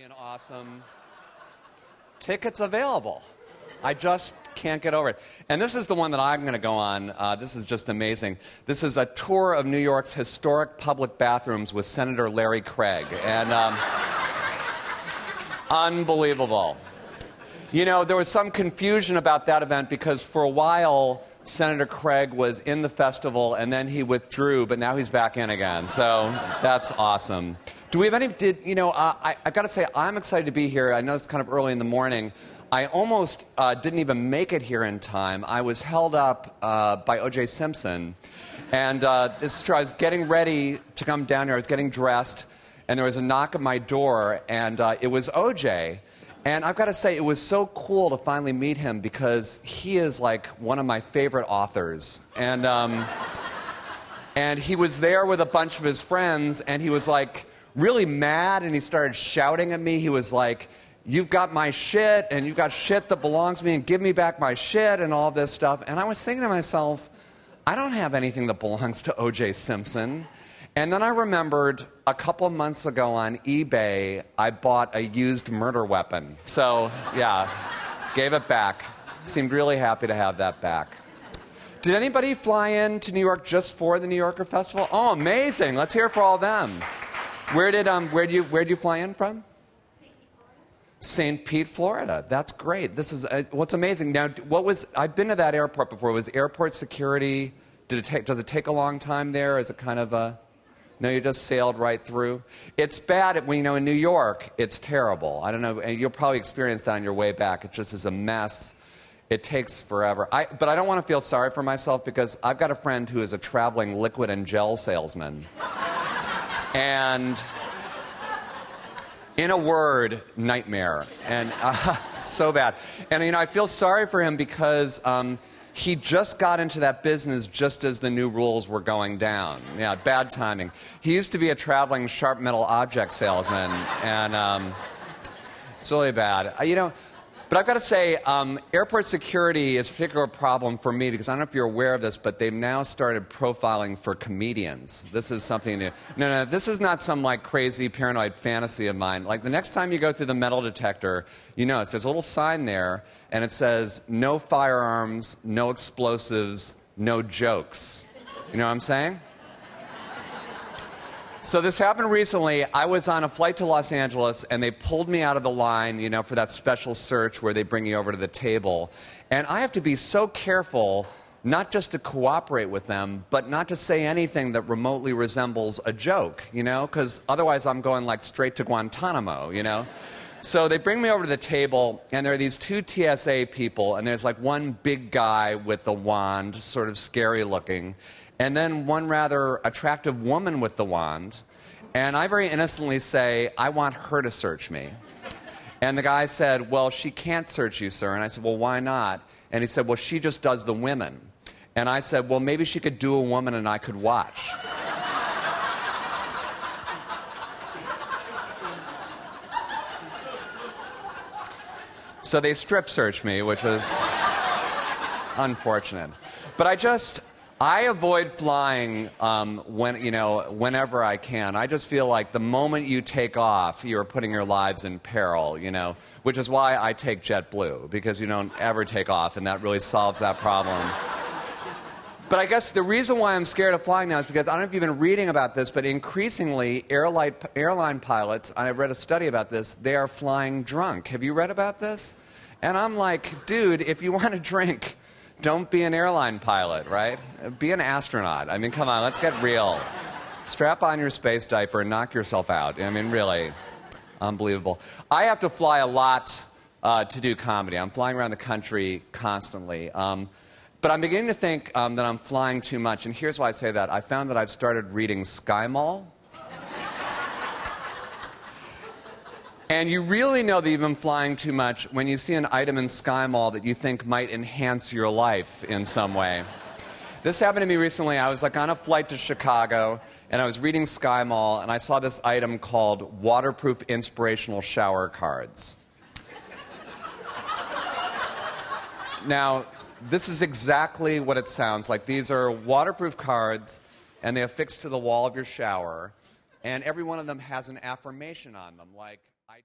being awesome. Tickets available. I just can't get over it. And this is the one that I'm going to go on. Uh, this is just amazing. This is a tour of New York's historic public bathrooms with Senator Larry Craig. And um, unbelievable. You know, there was some confusion about that event because for a while, Senator Craig was in the festival and then he withdrew, but now he's back in again. So that's awesome. Do we have any? Did you know? Uh, I, I got to say, I'm excited to be here. I know it's kind of early in the morning. I almost uh, didn't even make it here in time. I was held up uh, by O.J. Simpson, and uh, this is true. I was getting ready to come down here. I was getting dressed, and there was a knock at my door, and uh, it was O.J. And I've got to say, it was so cool to finally meet him because he is like one of my favorite authors, and um, and he was there with a bunch of his friends, and he was like really mad, and he started shouting at me. He was like you've got my shit and you've got shit that belongs to me and give me back my shit and all this stuff. And I was thinking to myself, I don't have anything that belongs to OJ Simpson. And then I remembered a couple months ago on eBay, I bought a used murder weapon. So, yeah, gave it back. Seemed really happy to have that back. Did anybody fly in to New York just for the New Yorker Festival? Oh, amazing. Let's hear for all of them. Where did, um, where did, you, where did you fly in from? St. Pete, Florida. That's great. This is uh, what's amazing. Now, what was I've been to that airport before. Was airport security? Did it take? Does it take a long time there? Is it kind of a? No, you just sailed right through. It's bad when you know in New York. It's terrible. I don't know. And you'll probably experience that on your way back. It just is a mess. It takes forever. I, but I don't want to feel sorry for myself because I've got a friend who is a traveling liquid and gel salesman, and in a word, nightmare. And uh, so bad. And, you know, I feel sorry for him because um, he just got into that business just as the new rules were going down. Yeah, bad timing. He used to be a traveling sharp metal object salesman, and um, it's really bad. Uh, you know, but I've got to say, um, airport security is a particular problem for me because I don't know if you're aware of this, but they've now started profiling for comedians. This is something new. No, no, this is not some like crazy paranoid fantasy of mine. Like the next time you go through the metal detector, you notice there's a little sign there, and it says no firearms, no explosives, no jokes. You know what I'm saying? So this happened recently. I was on a flight to Los Angeles and they pulled me out of the line, you know, for that special search where they bring you over to the table. And I have to be so careful not just to cooperate with them, but not to say anything that remotely resembles a joke, you know, because otherwise I'm going like straight to Guantanamo, you know. So they bring me over to the table, and there are these two TSA people, and there's like one big guy with the wand, sort of scary looking, and then one rather attractive woman with the wand. And I very innocently say, I want her to search me. And the guy said, Well, she can't search you, sir. And I said, Well, why not? And he said, Well, she just does the women. And I said, Well, maybe she could do a woman and I could watch. so they strip searched me, which was unfortunate. But I just, I avoid flying um, when you know whenever I can. I just feel like the moment you take off, you're putting your lives in peril. You know, which is why I take JetBlue because you don't ever take off, and that really solves that problem. But I guess the reason why I'm scared of flying now is because I don't know if you've been reading about this, but increasingly airline, airline pilots, I read a study about this, they are flying drunk. Have you read about this? And I'm like, dude, if you want to drink, don't be an airline pilot, right? Be an astronaut. I mean, come on, let's get real. Strap on your space diaper and knock yourself out. I mean, really, unbelievable. I have to fly a lot uh, to do comedy. I'm flying around the country constantly. Um, but I'm beginning to think um, that I'm flying too much. And here's why I say that. I found that I've started reading SkyMall. And you really know that you've been flying too much when you see an item in SkyMall that you think might enhance your life in some way. This happened to me recently. I was like on a flight to Chicago and I was reading SkyMall and I saw this item called waterproof inspirational shower cards. now, this is exactly what it sounds like. These are waterproof cards and they affix to the wall of your shower and every one of them has an affirmation on them like